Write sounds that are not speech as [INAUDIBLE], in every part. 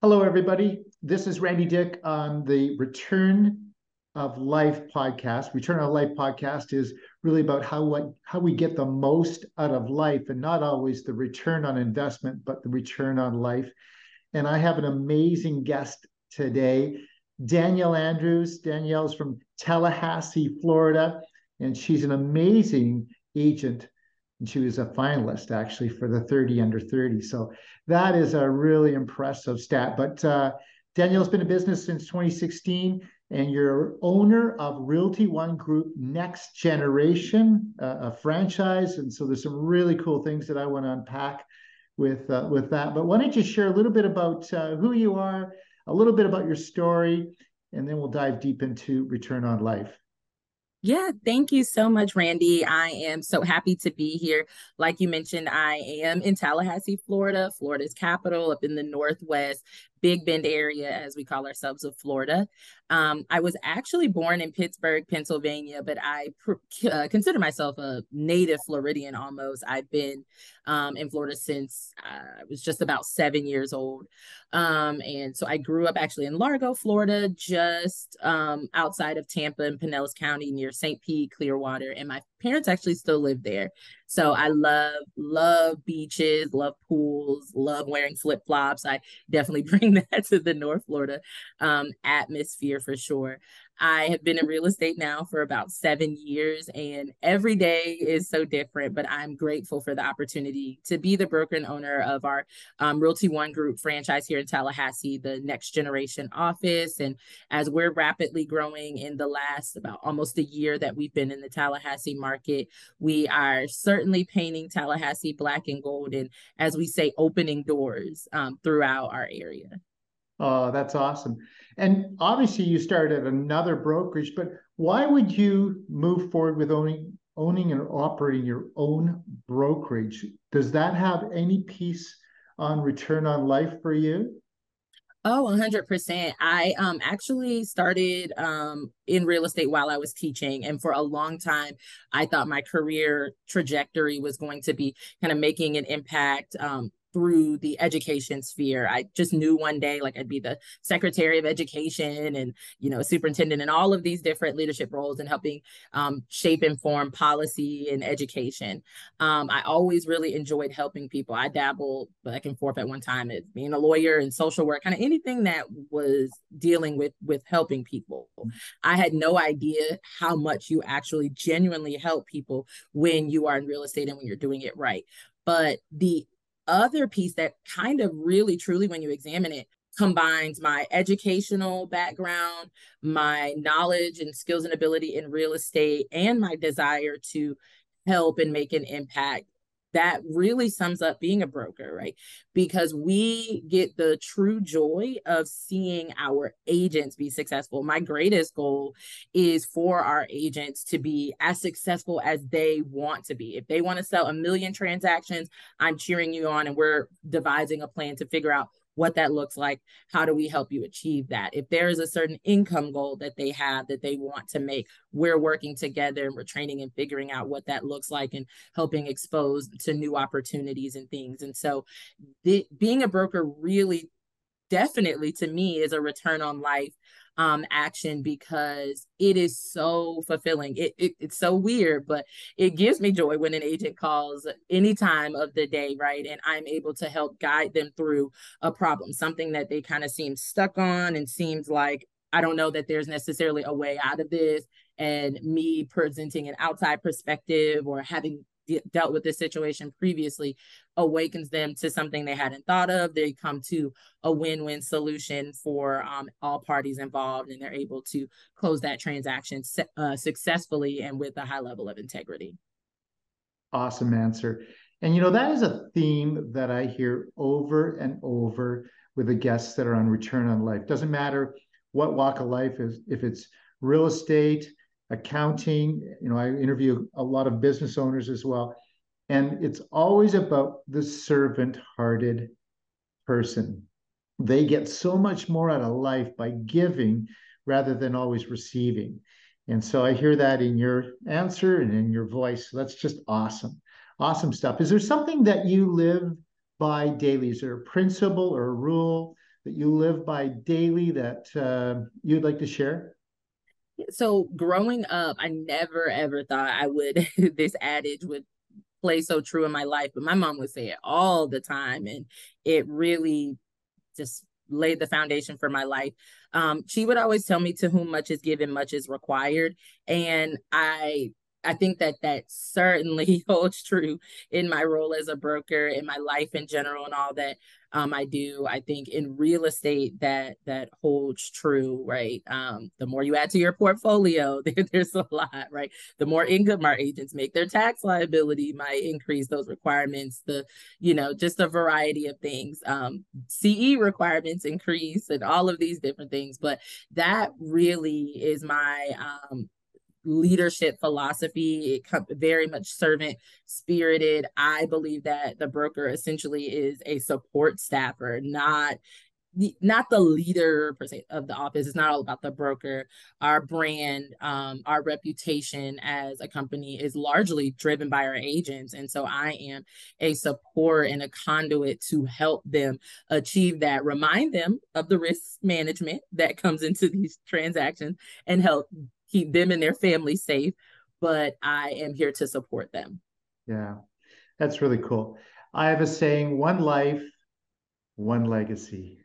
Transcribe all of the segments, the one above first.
Hello, everybody. This is Randy Dick on the Return on Life podcast. Return on Life podcast is really about how what how we get the most out of life, and not always the return on investment, but the return on life. And I have an amazing guest today, Danielle Andrews. Danielle's from Tallahassee, Florida, and she's an amazing agent and she was a finalist actually for the 30 under 30. So that is a really impressive stat. But uh, Danielle's been in business since 2016, and you're owner of Realty One Group Next Generation, uh, a franchise. And so there's some really cool things that I want to unpack with uh, with that. But why don't you share a little bit about uh, who you are, a little bit about your story, and then we'll dive deep into return on life. Yeah, thank you so much, Randy. I am so happy to be here. Like you mentioned, I am in Tallahassee, Florida, Florida's capital up in the Northwest. Big Bend area, as we call ourselves of Florida. Um, I was actually born in Pittsburgh, Pennsylvania, but I pr- uh, consider myself a native Floridian almost. I've been um, in Florida since uh, I was just about seven years old. Um, and so I grew up actually in Largo, Florida, just um, outside of Tampa and Pinellas County near St. Pete, Clearwater. And my parents actually still live there. So I love, love beaches, love pools, love wearing flip flops. I definitely [LAUGHS] bring that to the North Florida um, atmosphere for sure. I have been in real estate now for about seven years, and every day is so different. But I'm grateful for the opportunity to be the broker and owner of our um, Realty One Group franchise here in Tallahassee, the next generation office. And as we're rapidly growing in the last about almost a year that we've been in the Tallahassee market, we are certainly painting Tallahassee black and gold, and as we say, opening doors um, throughout our area. Oh, that's awesome. And obviously you started another brokerage, but why would you move forward with owning owning and operating your own brokerage? Does that have any piece on return on life for you? Oh, 100%. I um actually started um in real estate while I was teaching and for a long time I thought my career trajectory was going to be kind of making an impact um through the education sphere. I just knew one day like I'd be the secretary of education and you know superintendent and all of these different leadership roles and helping um, shape and form policy and education. Um, I always really enjoyed helping people. I dabbled back and forth at one time as being a lawyer and social work, kind of anything that was dealing with with helping people. I had no idea how much you actually genuinely help people when you are in real estate and when you're doing it right. But the other piece that kind of really truly when you examine it combines my educational background my knowledge and skills and ability in real estate and my desire to help and make an impact that really sums up being a broker, right? Because we get the true joy of seeing our agents be successful. My greatest goal is for our agents to be as successful as they want to be. If they want to sell a million transactions, I'm cheering you on and we're devising a plan to figure out what that looks like. How do we help you achieve that? If there is a certain income goal that they have that they want to make, we're working together and we're training and figuring out what that looks like and helping expose to new opportunities and things. And so, the, being a broker really definitely to me is a return on life um, action because it is so fulfilling. It, it, it's so weird, but it gives me joy when an agent calls any time of the day, right? And I'm able to help guide them through a problem, something that they kind of seem stuck on and seems like I don't know that there's necessarily a way out of this. And me presenting an outside perspective or having dealt with this situation previously awakens them to something they hadn't thought of. They come to a win win solution for um, all parties involved, and they're able to close that transaction uh, successfully and with a high level of integrity. Awesome answer. And you know, that is a theme that I hear over and over with the guests that are on Return on Life. Doesn't matter what walk of life is, if it's real estate, accounting. You know, I interview a lot of business owners as well. And it's always about the servant hearted person. They get so much more out of life by giving rather than always receiving. And so I hear that in your answer and in your voice. That's just awesome. Awesome stuff. Is there something that you live by daily? Is there a principle or a rule that you live by daily that uh, you'd like to share? So growing up, I never ever thought I would [LAUGHS] this adage would play so true in my life, but my mom would say it all the time, and it really just laid the foundation for my life. Um, she would always tell me, "To whom much is given, much is required," and I I think that that certainly [LAUGHS] holds true in my role as a broker, in my life in general, and all that um, I do. I think in real estate that that holds true, right? Um, the more you add to your portfolio, [LAUGHS] there, there's a lot, right? The more income our agents make, their tax liability might increase those requirements. The you know just a variety of things. Um, CE requirements increase, and all of these different things. But that really is my um, leadership philosophy it very much servant spirited i believe that the broker essentially is a support staffer not not the leader per se of the office. It's not all about the broker. Our brand, um, our reputation as a company is largely driven by our agents. And so I am a support and a conduit to help them achieve that, remind them of the risk management that comes into these transactions and help keep them and their family safe, but I am here to support them. Yeah, that's really cool. I have a saying one life, one legacy.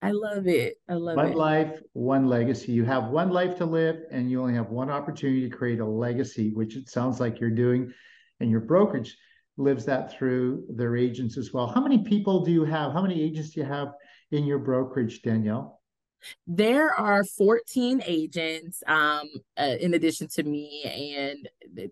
I love it. I love one it. One life, one legacy. You have one life to live, and you only have one opportunity to create a legacy, which it sounds like you're doing. And your brokerage lives that through their agents as well. How many people do you have? How many agents do you have in your brokerage, Danielle? There are 14 agents um, uh, in addition to me. And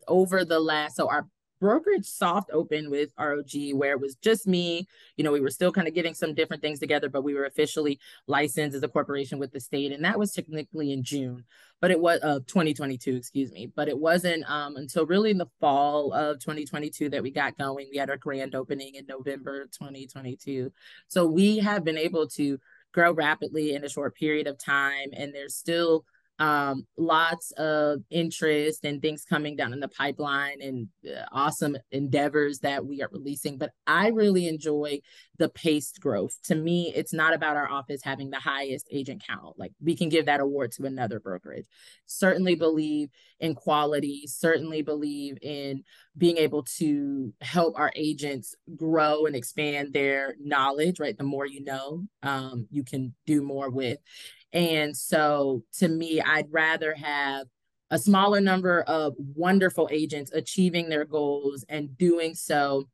over the last, so our brokerage soft opened with ROG where it was just me. You know, we were still kind of getting some different things together, but we were officially licensed as a corporation with the state. And that was technically in June, but it was uh 2022, excuse me. But it wasn't um until really in the fall of 2022 that we got going. We had our grand opening in November 2022. So we have been able to grow rapidly in a short period of time and there's still um, lots of interest and things coming down in the pipeline and uh, awesome endeavors that we are releasing. But I really enjoy the paced growth. To me, it's not about our office having the highest agent count. Like we can give that award to another brokerage. Certainly believe in quality, certainly believe in being able to help our agents grow and expand their knowledge, right? The more you know, um, you can do more with. And so to me, I'd rather have a smaller number of wonderful agents achieving their goals and doing so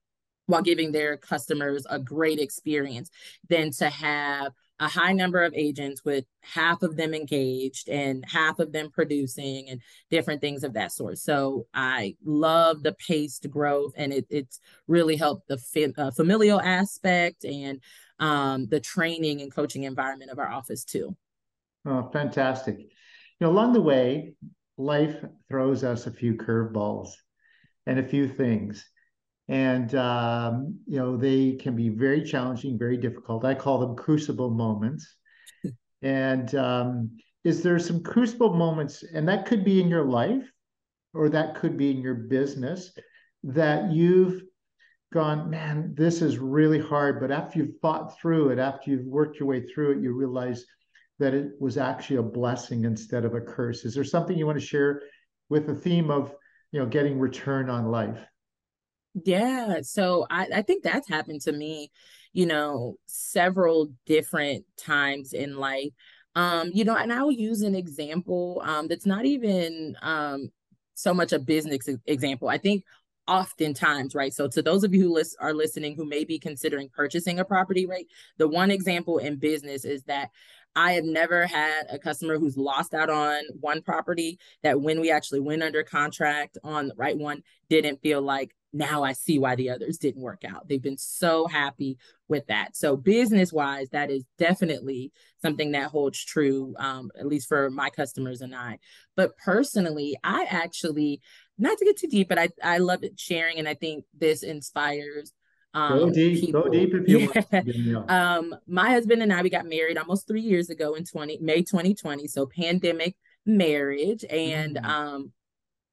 while giving their customers a great experience than to have a high number of agents with half of them engaged and half of them producing and different things of that sort. So I love the paced growth and it, it's really helped the uh, familial aspect and um, the training and coaching environment of our office too. Oh, fantastic. You know, along the way, life throws us a few curveballs and a few things. And, um, you know, they can be very challenging, very difficult. I call them crucible moments. [LAUGHS] and um, is there some crucible moments, and that could be in your life or that could be in your business, that you've gone, man, this is really hard. But after you've fought through it, after you've worked your way through it, you realize that it was actually a blessing instead of a curse. Is there something you want to share with the theme of, you know, getting return on life? Yeah, so I, I think that's happened to me, you know, several different times in life. Um, you know, and I'll use an example um, that's not even um, so much a business example. I think oftentimes, right? So to those of you who list, are listening who may be considering purchasing a property, right? The one example in business is that I have never had a customer who's lost out on one property that when we actually went under contract on the right one, didn't feel like now I see why the others didn't work out. They've been so happy with that. So business wise, that is definitely something that holds true, um, at least for my customers and I. But personally, I actually, not to get too deep, but I, I love it sharing. And I think this inspires um, go deep. People. Go deep if you yeah. want. [LAUGHS] um, my husband and I we got married almost three years ago in twenty May twenty twenty. So pandemic marriage, and mm. um,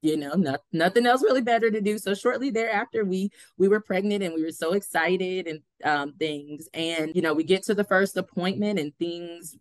you know, not, nothing else really better to do. So shortly thereafter, we we were pregnant and we were so excited and um, things. And you know, we get to the first appointment and things.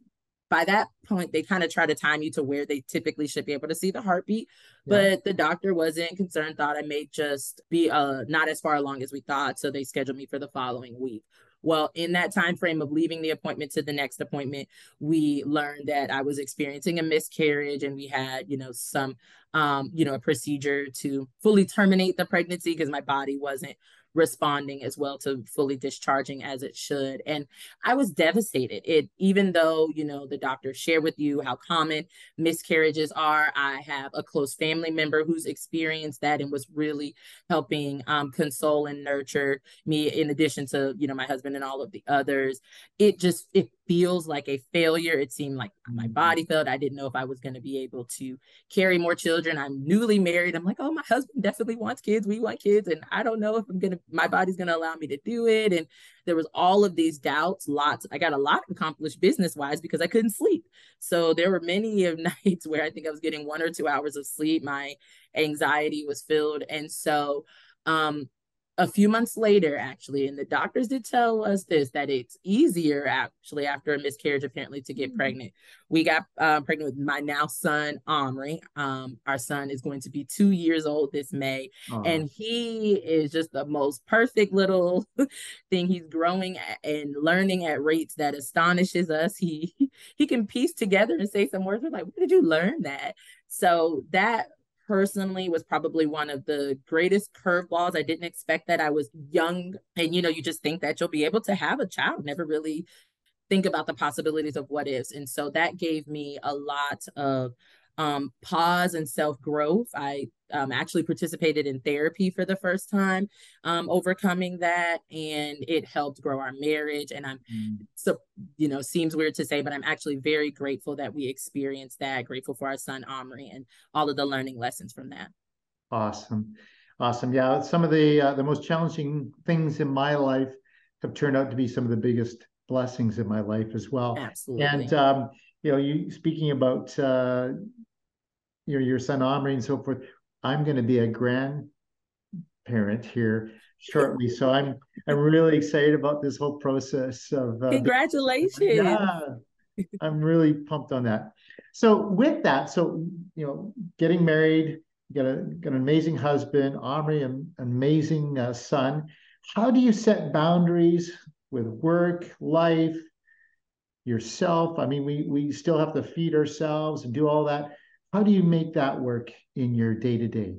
By that point, they kind of try to time you to where they typically should be able to see the heartbeat. Yeah. But the doctor wasn't concerned; thought I may just be uh not as far along as we thought. So they scheduled me for the following week. Well, in that time frame of leaving the appointment to the next appointment, we learned that I was experiencing a miscarriage and we had, you know, some um, you know, a procedure to fully terminate the pregnancy because my body wasn't responding as well to fully discharging as it should and i was devastated it even though you know the doctor shared with you how common miscarriages are i have a close family member who's experienced that and was really helping um, console and nurture me in addition to you know my husband and all of the others it just it feels like a failure. It seemed like my body felt I didn't know if I was going to be able to carry more children. I'm newly married. I'm like, oh, my husband definitely wants kids. We want kids. And I don't know if I'm going to, my body's going to allow me to do it. And there was all of these doubts, lots. I got a lot accomplished business wise because I couldn't sleep. So there were many [LAUGHS] of nights where I think I was getting one or two hours of sleep. My anxiety was filled. And so, um, a few months later, actually, and the doctors did tell us this that it's easier actually after a miscarriage, apparently, to get mm-hmm. pregnant. We got uh, pregnant with my now son, Omri. Um, our son is going to be two years old this May, and he is just the most perfect little [LAUGHS] thing. He's growing and learning at rates that astonishes us. He [LAUGHS] he can piece together and say some words. We're like, where did you learn that? So that personally was probably one of the greatest curveballs. I didn't expect that I was young. And, you know, you just think that you'll be able to have a child, never really think about the possibilities of what is. And so that gave me a lot of um, pause and self growth. I um, actually participated in therapy for the first time, um, overcoming that, and it helped grow our marriage. And I'm, mm. so you know, seems weird to say, but I'm actually very grateful that we experienced that. Grateful for our son Omri and all of the learning lessons from that. Awesome, awesome. Yeah, some of the uh, the most challenging things in my life have turned out to be some of the biggest blessings in my life as well. Absolutely. And um, you know, you speaking about uh, your your son Omri and so forth. I'm going to be a grandparent here shortly, so I'm I'm really excited about this whole process of. Uh, Congratulations! Yeah, I'm really pumped on that. So with that, so you know, getting married, got a got an amazing husband, Omri, an amazing uh, son. How do you set boundaries with work, life, yourself? I mean, we we still have to feed ourselves and do all that how do you make that work in your day to day?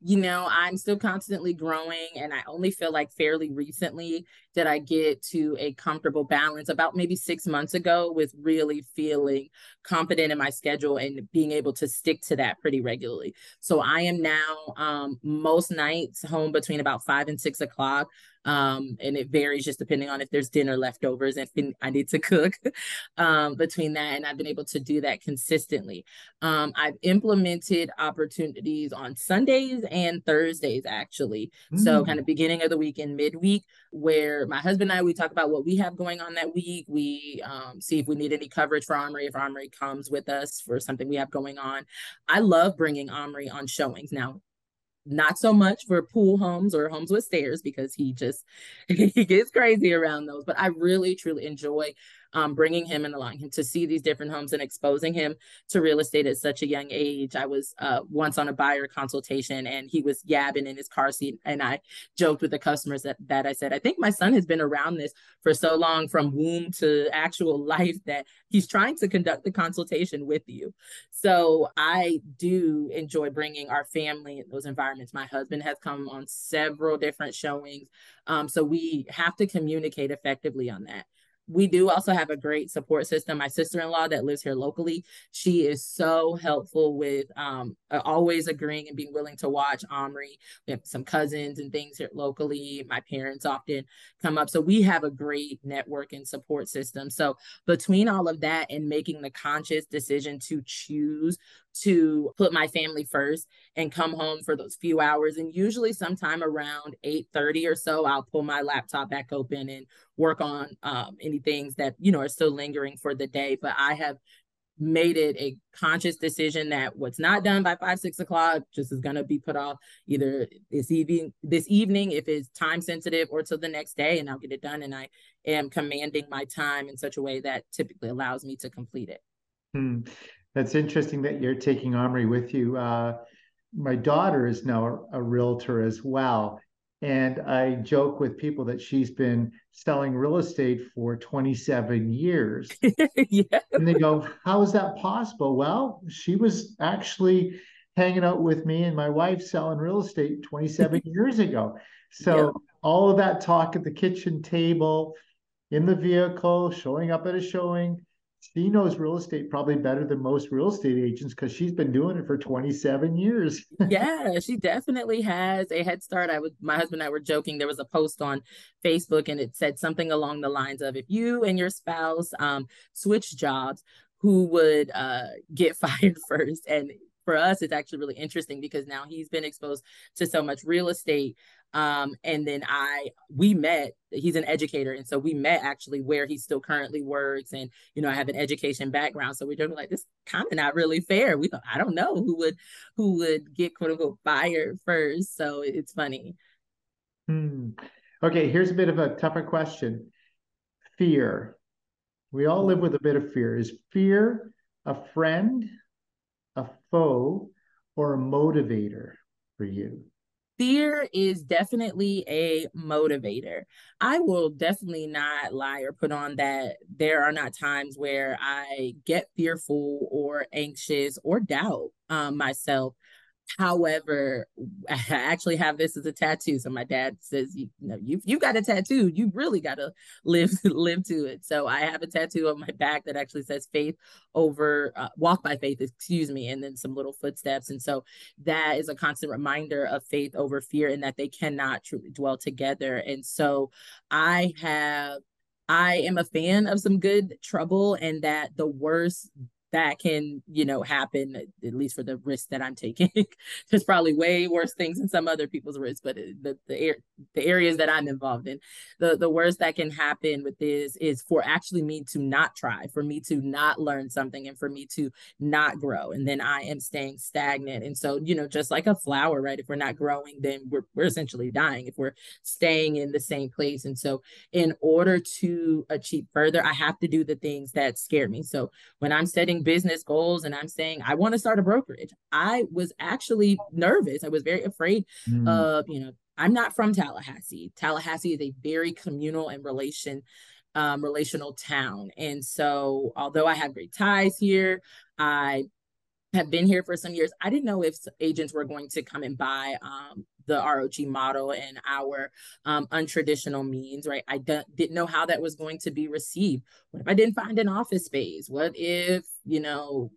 you know, I'm still constantly growing, and I only feel like fairly recently did I get to a comfortable balance about maybe six months ago with really feeling confident in my schedule and being able to stick to that pretty regularly. So I am now um, most nights home between about five and six o'clock um, and it varies just depending on if there's dinner leftovers and if I need to cook [LAUGHS] um, between that. And I've been able to do that consistently. Um, I've implemented opportunities on Sundays and Thursdays, actually. Mm. So, kind of beginning of the week and midweek, where my husband and I, we talk about what we have going on that week. We um, see if we need any coverage for Omri, if Omri comes with us for something we have going on. I love bringing Omri on showings. Now, not so much for pool homes or homes with stairs because he just [LAUGHS] he gets crazy around those but i really truly enjoy um, bringing him and allowing him to see these different homes and exposing him to real estate at such a young age. I was uh, once on a buyer consultation and he was yabbing in his car seat. And I joked with the customers that, that I said, I think my son has been around this for so long from womb to actual [LAUGHS] life that he's trying to conduct the consultation with you. So I do enjoy bringing our family in those environments. My husband has come on several different showings. Um, so we have to communicate effectively on that we do also have a great support system. My sister-in-law that lives here locally, she is so helpful with um, always agreeing and being willing to watch Omri. We have some cousins and things here locally. My parents often come up. So we have a great network and support system. So between all of that and making the conscious decision to choose to put my family first and come home for those few hours and usually sometime around 8 30 or so i'll pull my laptop back open and work on um, any things that you know are still lingering for the day but i have made it a conscious decision that what's not done by five, six o'clock just is gonna be put off either this evening, this evening if it's time sensitive, or till the next day, and I'll get it done. And I am commanding my time in such a way that typically allows me to complete it. Hmm. That's interesting that you're taking Omri with you. Uh, my daughter is now a, a realtor as well. And I joke with people that she's been selling real estate for 27 years. [LAUGHS] yeah. And they go, How is that possible? Well, she was actually hanging out with me and my wife selling real estate 27 [LAUGHS] years ago. So yeah. all of that talk at the kitchen table, in the vehicle, showing up at a showing, she knows real estate probably better than most real estate agents because she's been doing it for 27 years. [LAUGHS] yeah, she definitely has a head start. I would my husband and I were joking. There was a post on Facebook and it said something along the lines of if you and your spouse um switch jobs, who would uh get [LAUGHS] fired first? And for us, it's actually really interesting because now he's been exposed to so much real estate um, and then I we met, he's an educator, and so we met actually where he still currently works. And you know, I have an education background. So we're like this kind of not really fair. We thought, I don't know who would who would get quote unquote fired first. So it's funny. Hmm. Okay, here's a bit of a tougher question. Fear. We all live with a bit of fear. Is fear a friend, a foe, or a motivator for you? Fear is definitely a motivator. I will definitely not lie or put on that there are not times where I get fearful or anxious or doubt um, myself. However, [LAUGHS] I actually have this as a tattoo. So my dad says, you, know, you've you got a tattoo. You really got to live [LAUGHS] live to it. So I have a tattoo on my back that actually says faith over uh, walk by faith, excuse me, and then some little footsteps. And so that is a constant reminder of faith over fear and that they cannot truly dwell together. And so I have I am a fan of some good trouble and that the worst that can you know happen at least for the risk that i'm taking. [LAUGHS] There's probably way worse things than some other people's risks but the the, the areas that i'm involved in the the worst that can happen with this is for actually me to not try for me to not learn something and for me to not grow. And then i am staying stagnant. And so you know just like a flower right? If we're not growing then we're, we're essentially dying if we're staying in the same place. And so in order to achieve further i have to do the things that scare me. So when i'm setting business goals and I'm saying I want to start a brokerage. I was actually nervous. I was very afraid mm. of, you know, I'm not from Tallahassee. Tallahassee is a very communal and relation um, relational town. And so although I have great ties here, I have been here for some years. I didn't know if agents were going to come and buy um, the ROG model and our um, untraditional means, right? I d- didn't know how that was going to be received. What if I didn't find an office space? What if, you know,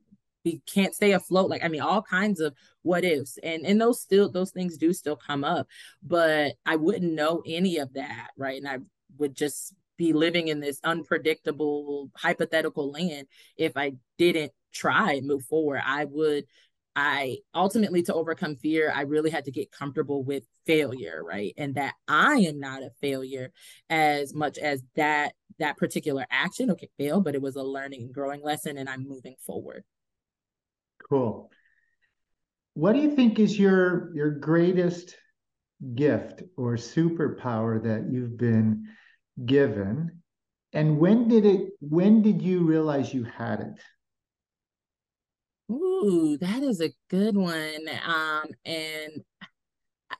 we can't stay afloat? Like, I mean, all kinds of what ifs. And and those still those things do still come up, but I wouldn't know any of that, right? And I would just be living in this unpredictable hypothetical land if I didn't try and move forward. I would I ultimately to overcome fear, I really had to get comfortable with failure, right? And that I am not a failure as much as that that particular action, okay, failed, but it was a learning and growing lesson and I'm moving forward. Cool. What do you think is your your greatest gift or superpower that you've been given? And when did it when did you realize you had it? Ooh, that is a good one. Um, and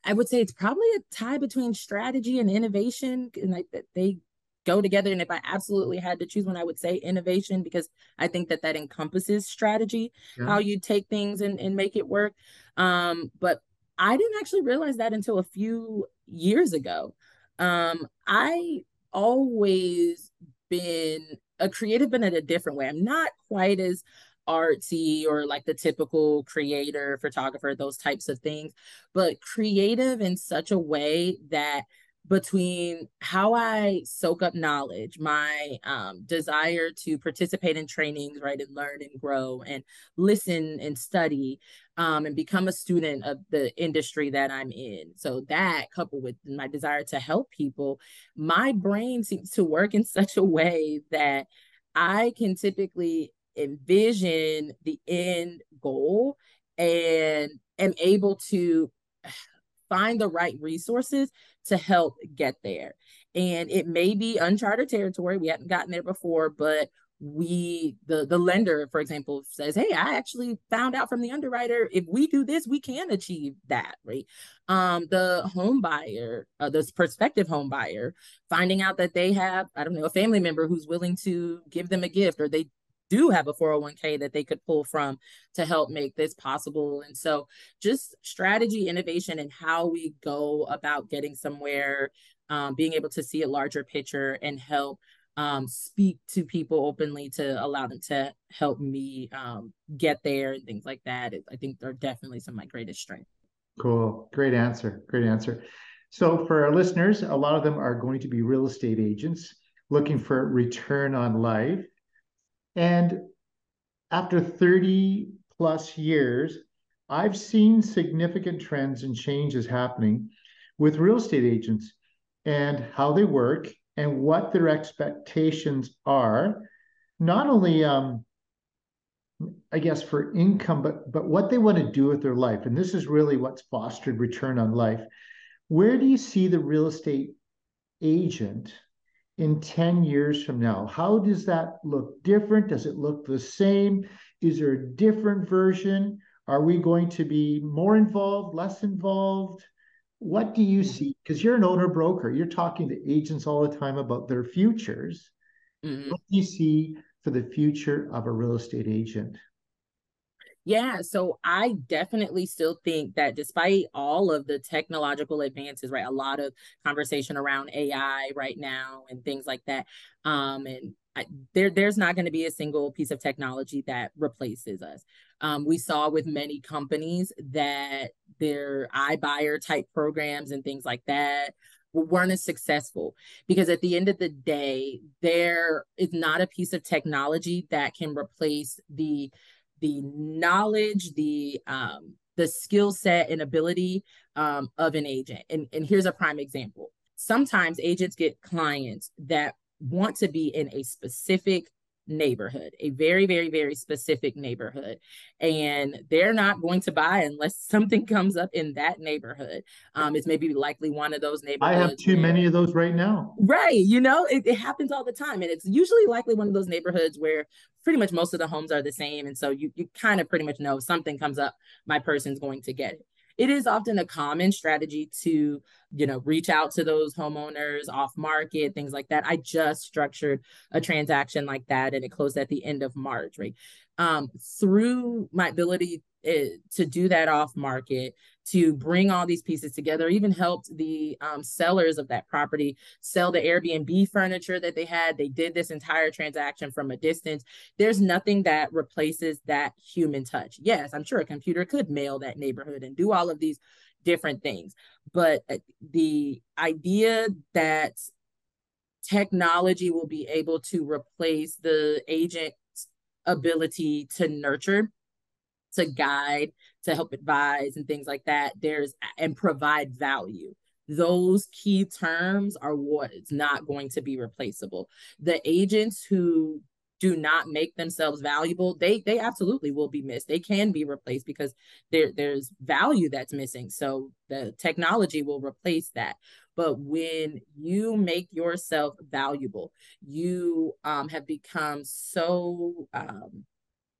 I would say it's probably a tie between strategy and innovation, and like that they go together. And if I absolutely had to choose one, I would say innovation because I think that that encompasses strategy, yeah. how you take things and, and make it work. Um, but I didn't actually realize that until a few years ago. Um, I always been a creative, but in a different way. I'm not quite as artsy or like the typical creator, photographer, those types of things, but creative in such a way that between how I soak up knowledge, my um, desire to participate in trainings, right, and learn and grow and listen and study um, and become a student of the industry that I'm in. So, that coupled with my desire to help people, my brain seems to work in such a way that I can typically envision the end goal and am able to find the right resources to help get there. And it may be uncharted territory. We hadn't gotten there before, but we the the lender for example says hey i actually found out from the underwriter if we do this we can achieve that right um the home buyer uh, this prospective home buyer finding out that they have i don't know a family member who's willing to give them a gift or they do have a 401k that they could pull from to help make this possible. And so, just strategy, innovation, and how we go about getting somewhere, um, being able to see a larger picture and help um, speak to people openly to allow them to help me um, get there and things like that. I think they're definitely some of my greatest strengths. Cool. Great answer. Great answer. So, for our listeners, a lot of them are going to be real estate agents looking for return on life. And after 30 plus years, I've seen significant trends and changes happening with real estate agents and how they work and what their expectations are, not only um, I guess for income, but but what they want to do with their life. And this is really what's fostered return on life. Where do you see the real estate agent in 10 years from now? How does that look different? Does it look the same? Is there a different version? Are we going to be more involved, less involved? What do you mm-hmm. see? Because you're an owner broker, you're talking to agents all the time about their futures. Mm-hmm. What do you see for the future of a real estate agent? Yeah, so I definitely still think that despite all of the technological advances, right, a lot of conversation around AI right now and things like that, um, and I, there there's not going to be a single piece of technology that replaces us. Um, we saw with many companies that their iBuyer type programs and things like that weren't as successful because at the end of the day there is not a piece of technology that can replace the the knowledge, the um, the skill set and ability um, of an agent. And, and here's a prime example. Sometimes agents get clients that want to be in a specific neighborhood, a very, very, very specific neighborhood. And they're not going to buy unless [LAUGHS] something comes up in that neighborhood. Um, it's maybe likely one of those neighborhoods. I have too where, many of those right now. Right. You know, it, it happens all the time. And it's usually likely one of those neighborhoods where pretty much most of the homes are the same. And so you, you kind of pretty much know if something comes up, my person's going to get it it is often a common strategy to you know reach out to those homeowners off market things like that. I just structured a transaction like that and it closed at the end of march right? Um, through my ability uh, to do that off market to bring all these pieces together even helped the um, sellers of that property sell the airbnb furniture that they had. They did this entire transaction from a distance. There's nothing that replaces that human touch. Yes i'm sure a computer could mail that neighborhood and do all of these different things but uh, the idea that technology will be able to replace the agent ability to nurture, to guide, to help advise, and things like that. There's and provide value. Those key terms are what is not going to be replaceable. The agents who do not make themselves valuable, they they absolutely will be missed. They can be replaced because there there's value that's missing. So the technology will replace that. But when you make yourself valuable, you um, have become so um,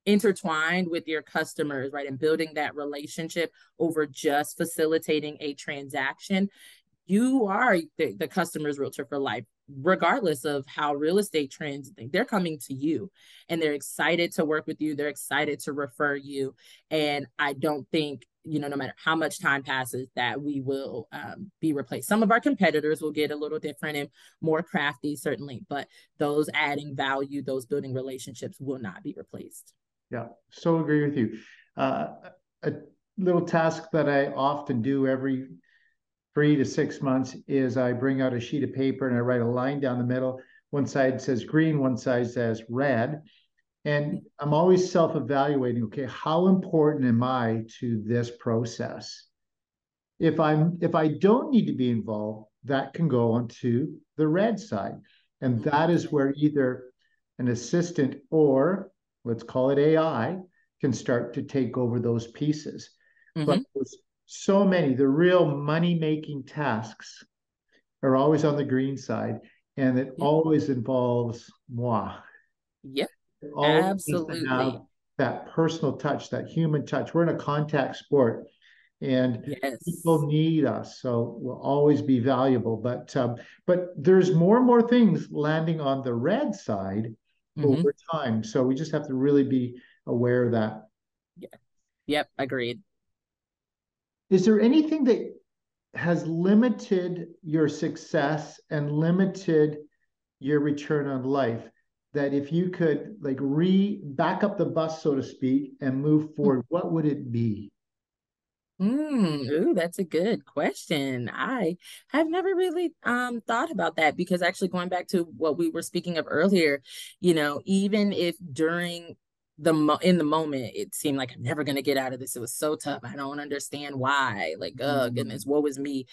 intertwined with your customers, right? And building that relationship over just facilitating a transaction. You are the, the customer's realtor for life regardless of how real estate trends they're coming to you and they're excited to work with you they're excited to refer you and i don't think you know no matter how much time passes that we will um, be replaced some of our competitors will get a little different and more crafty certainly but those adding value those building relationships will not be replaced yeah so agree with you uh, a little task that i often do every three to six months is I bring out a sheet of paper and I write a line down the middle. One side says green, one side says red. And I'm always self evaluating okay, how important am I to this process? If I'm if I don't need to be involved, that can go onto the red side. And that is where either an assistant or let's call it AI, can start to take over those pieces. Mm-hmm. But there's so many, the real money making tasks are always on the green side, and it yeah. always involves moi. Yeah, absolutely. that personal touch, that human touch. We're in a contact sport, and yes. people need us, so we'll always be valuable. But um, but there's more and more things landing on the red side mm-hmm. over time, so we just have to really be aware of that. Yeah. Yep. Agreed. Is there anything that has limited your success and limited your return on life that if you could like re back up the bus so to speak and move forward mm-hmm. what would it be Mm, ooh, that's a good question. I have never really um thought about that because actually going back to what we were speaking of earlier, you know, even if during the mo- in the moment it seemed like i'm never going to get out of this it was so tough i don't understand why like oh goodness what was me.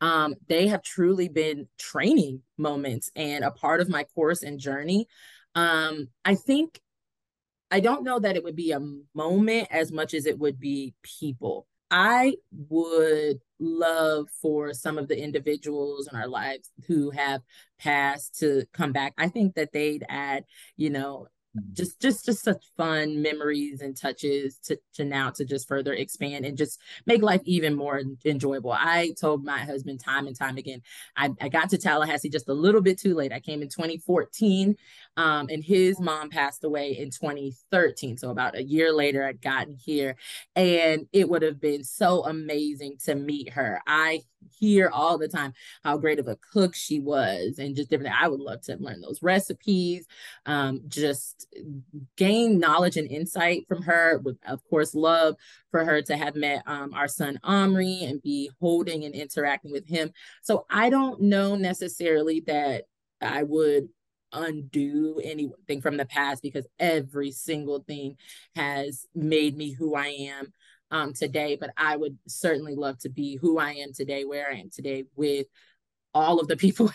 Um they have truly been training moments and a part of my course and journey. Um i think i don't know that it would be a moment as much as it would be people i would love for some of the individuals in our lives who have passed to come back. I think that they'd add you know just just just such fun memories and touches to to now to just further expand and just make life even more enjoyable. I told my husband time and time again i, I got to tallahassee just a little bit too late. I came in 2014 um, and his mom passed away in 2013 so about a year later i'd gotten here and it would have been so amazing to meet her. I hear all the time how great of a cook she was and just different. I would love to learn those recipes, um, just gain knowledge and insight from her. Would of course love for her to have met um, our son Omri and be holding and interacting with him. So I don't know necessarily that I would undo anything from the past because every single thing has made me who I am um, today, but I would certainly love to be who I am today, where I am today with all of the [LAUGHS] people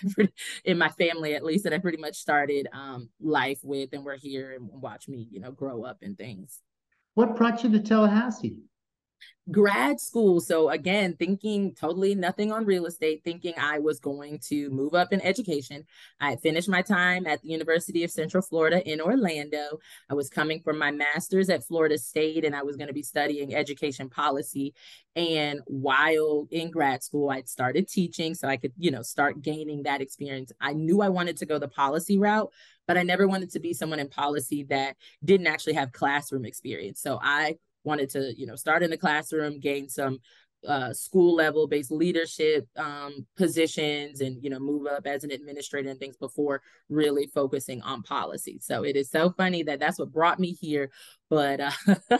in my family, at least that I pretty much started um, life with and were here and watch me, you know, grow up and things. What brought you to Tallahassee? Grad school. So again, thinking totally nothing on real estate, thinking I was going to move up in education. I finished my time at the University of Central Florida in Orlando. I was coming from my master's at Florida State and I was going to be studying education policy. And while in grad school, I'd started teaching so I could, you know, start gaining that experience. I knew I wanted to go the policy route, but I never wanted to be someone in policy that didn't actually have classroom experience. So I wanted to you know start in the classroom gain some uh, school level based leadership um, positions and you know move up as an administrator and things before really focusing on policy so it is so funny that that's what brought me here but uh, [LAUGHS]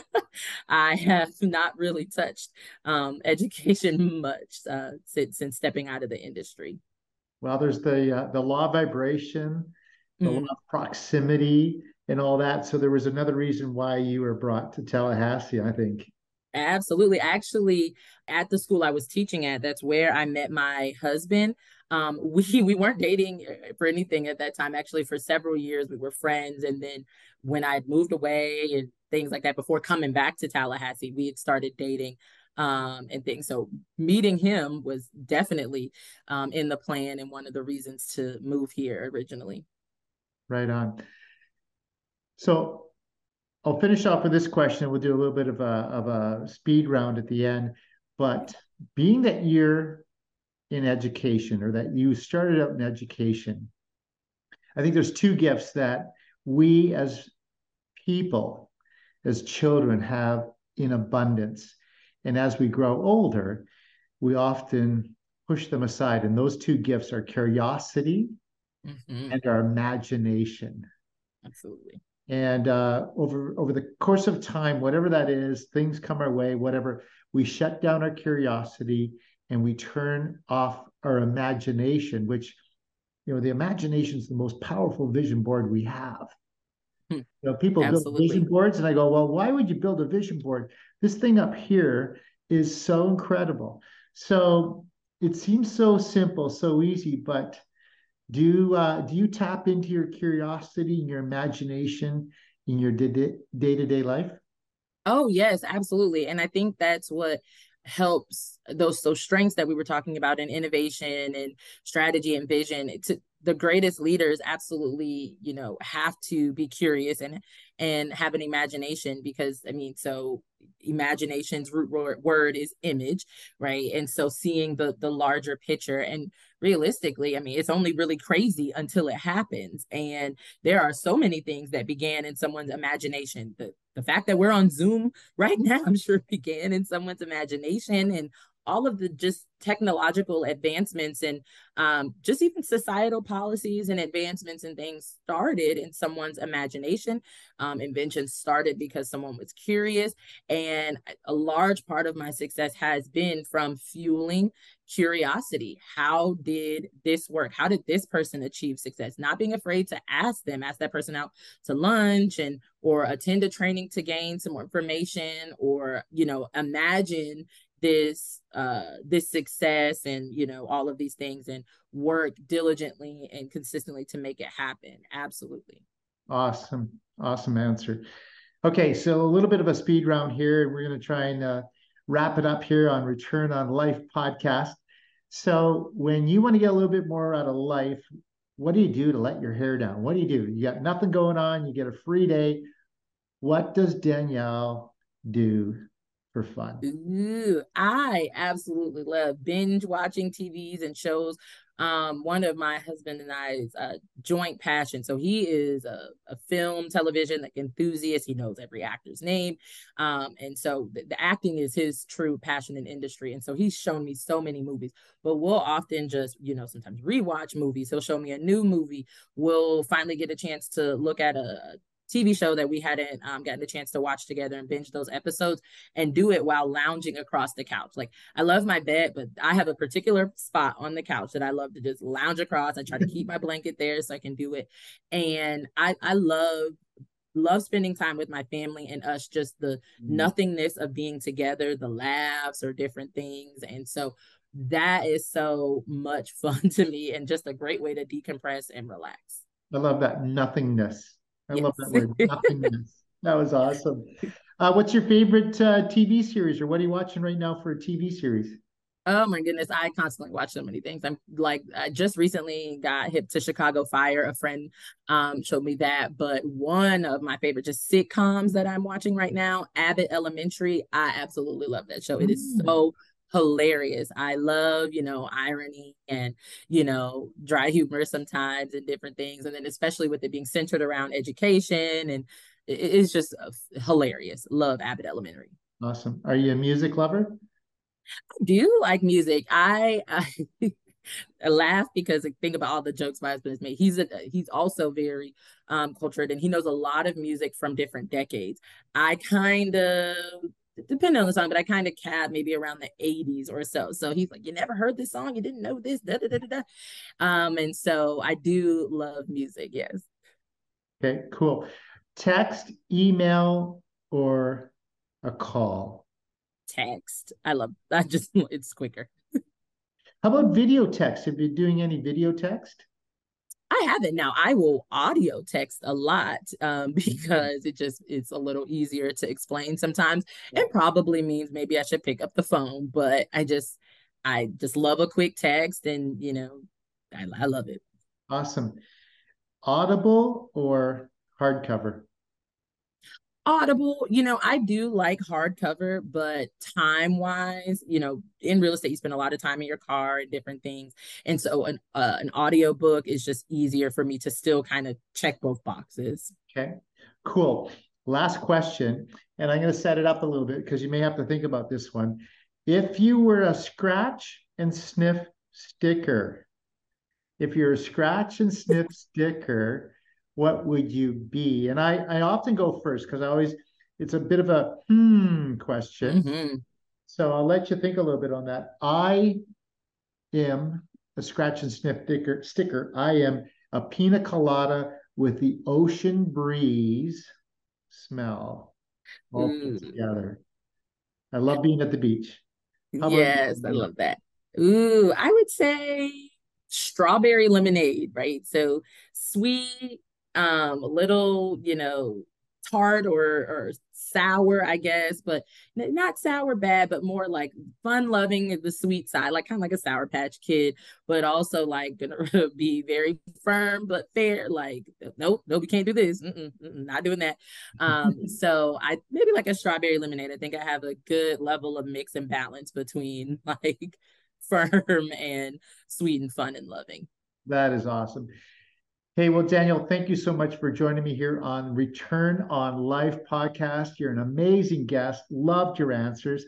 i have not really touched um, [LAUGHS] education much uh, since, since stepping out of the industry well there's the uh, the law vibration the mm. law of proximity and all that. So there was another reason why you were brought to Tallahassee, I think. Absolutely. Actually, at the school I was teaching at, that's where I met my husband. Um, [LAUGHS] we we weren't dating for anything at that time. Actually, for several years we were friends, and then when I moved away and things like that, before coming back to Tallahassee, we had started dating um, and things. So meeting him was definitely um, in the plan and one of the reasons to move here originally. Right on. So I'll finish off with this question. We'll do a little bit of a, of a speed round at the end. But being that you're in education or that you started out in education, I think there's two gifts that we as people, as children, have in abundance. And as we grow older, we often push them aside. And those two gifts are curiosity mm-hmm. and our imagination. Absolutely and uh, over over the course of time whatever that is things come our way whatever we shut down our curiosity and we turn off our imagination which you know the imagination is the most powerful vision board we have hmm. you know people Absolutely. build vision boards and i go well why would you build a vision board this thing up here is so incredible so it seems so simple so easy but do uh, do you tap into your curiosity and your imagination in your day-to-day life? Oh, yes, absolutely. And I think that's what helps those those strengths that we were talking about in innovation and strategy and vision to the greatest leaders absolutely you know have to be curious and and have an imagination because i mean so imagination's root word is image right and so seeing the the larger picture and realistically i mean it's only really crazy until it happens. And there are so many things that began in someone's imagination. The the fact that we're on zoom [LAUGHS] right now i'm sure began in someone's imagination and all of the just technological advancements and um, just even societal policies and advancements and things started in someone's imagination. Um, inventions started because someone was curious. And a large part of my success has been from fueling curiosity. How did this work? How did this person achieve success? Not being afraid to ask them, ask that person out to lunch and or attend a training to gain some more information or, you know, imagine this uh this success and you know all of these things and work diligently and consistently to make it happen. Absolutely. Awesome. Awesome answer. Okay so a little bit of a speed round here we're going to try and uh, wrap it up here on return on life podcast. So when you want to get a little bit more out of life what do you do to let your hair down? What do you do? You got nothing going on you get a free day. What does danielle do for fun? Ooh, I absolutely love binge watching TVs and shows. Um, one of my husband and I's uh, joint passion. So he is a, a, film, television like enthusiast. He knows every actor's name, um, and so the, the acting is his true passion in industry. And so he's shown me so many movies. But we'll often just, you know, sometimes rewatch movies. He'll show me a new movie. We'll finally get a chance to look at a TV show that we hadn't um, gotten a chance to watch together and binge those episodes and do it while lounging across the couch. Like I love my bed, but I have a particular spot on the couch that I love to just lounge across. I try to keep my blanket there so I can do it. And I I love love spending time with my family and us just the mm-hmm. nothingness of being together, the laughs or different things. And so that is so much [LAUGHS] fun to me and just a great way to decompress and relax. I love that nothingness. I yes. love that word. Nothingness. [LAUGHS] that was awesome. Uh, what's your favorite uh, TV series, or what are you watching right now for a TV series? Oh my goodness, I constantly watch so many things. I'm like, I just recently got hip to Chicago Fire. A friend um, showed me that, but one of my favorite just sitcoms that I'm watching right now, Abbott Elementary. I absolutely love that show. It is mm. so hilarious. I love, you know, irony and, you know, dry humor sometimes and different things. And then especially with it being centered around education and it's just uh, hilarious. Love Abbott Elementary. Awesome. Are you a music lover? I do like music. I, I [LAUGHS] I laugh because I think about all the jokes my husband has made. He's a, he's also very um, cultured and he knows a lot of music from different decades. I kind of depending on the song, but I kind of cab maybe around the 80s or so. So he's like, You never heard this song? You didn't know this? Da, da, da, da, da. Um, and so I do love music, yes. Okay, cool. Text, email, or a call? Text. I love that. Just [LAUGHS] it's quicker. How about video text? Have you doing any video text? I haven't now. I will audio text a lot um, [LAUGHS] because it just it's a little easier to explain sometimes. It probably means maybe I should pick up the phone, but I just I just love a quick text, and you know, I, I love it. Awesome. Audible or hardcover? Audible, you know, I do like hardcover, but time wise, you know, in real estate, you spend a lot of time in your car and different things. And so an, uh, an audio book is just easier for me to still kind of check both boxes. Okay, cool. Last question. And I'm going to set it up a little bit because you may have to think about this one. If you were a scratch and sniff sticker, if you're a scratch and sniff sticker, what would you be? And I, I often go first because I always, it's a bit of a hmm question. Mm-hmm. So I'll let you think a little bit on that. I am a scratch and sniff sticker. sticker. I am a pina colada with the ocean breeze smell all mm. together. I love being at the beach. yes, I love that. Ooh, I would say strawberry lemonade, right? So sweet, um, a little, you know, tart or or sour, I guess, but not sour bad, but more like fun loving the sweet side, like kind of like a sour patch kid, but also like gonna [LAUGHS] be very firm but fair. Like, nope, nope, we can't do this. Mm-mm, mm-mm, not doing that. Um, [LAUGHS] so I maybe like a strawberry lemonade. I think I have a good level of mix and balance between [LAUGHS] like firm and sweet and fun and loving. That is awesome. Hey, well, Danielle, thank you so much for joining me here on Return on Life podcast. You're an amazing guest. Loved your answers.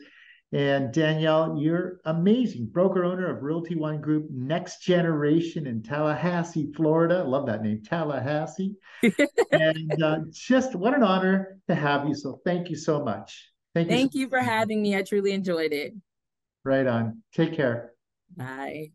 And Danielle, you're amazing. Broker owner of Realty One Group, Next Generation in Tallahassee, Florida. Love that name, Tallahassee. [LAUGHS] and uh, just what an honor to have you. So thank you so much. Thank you. Thank so you for having me. I truly enjoyed it. Right on. Take care. Bye.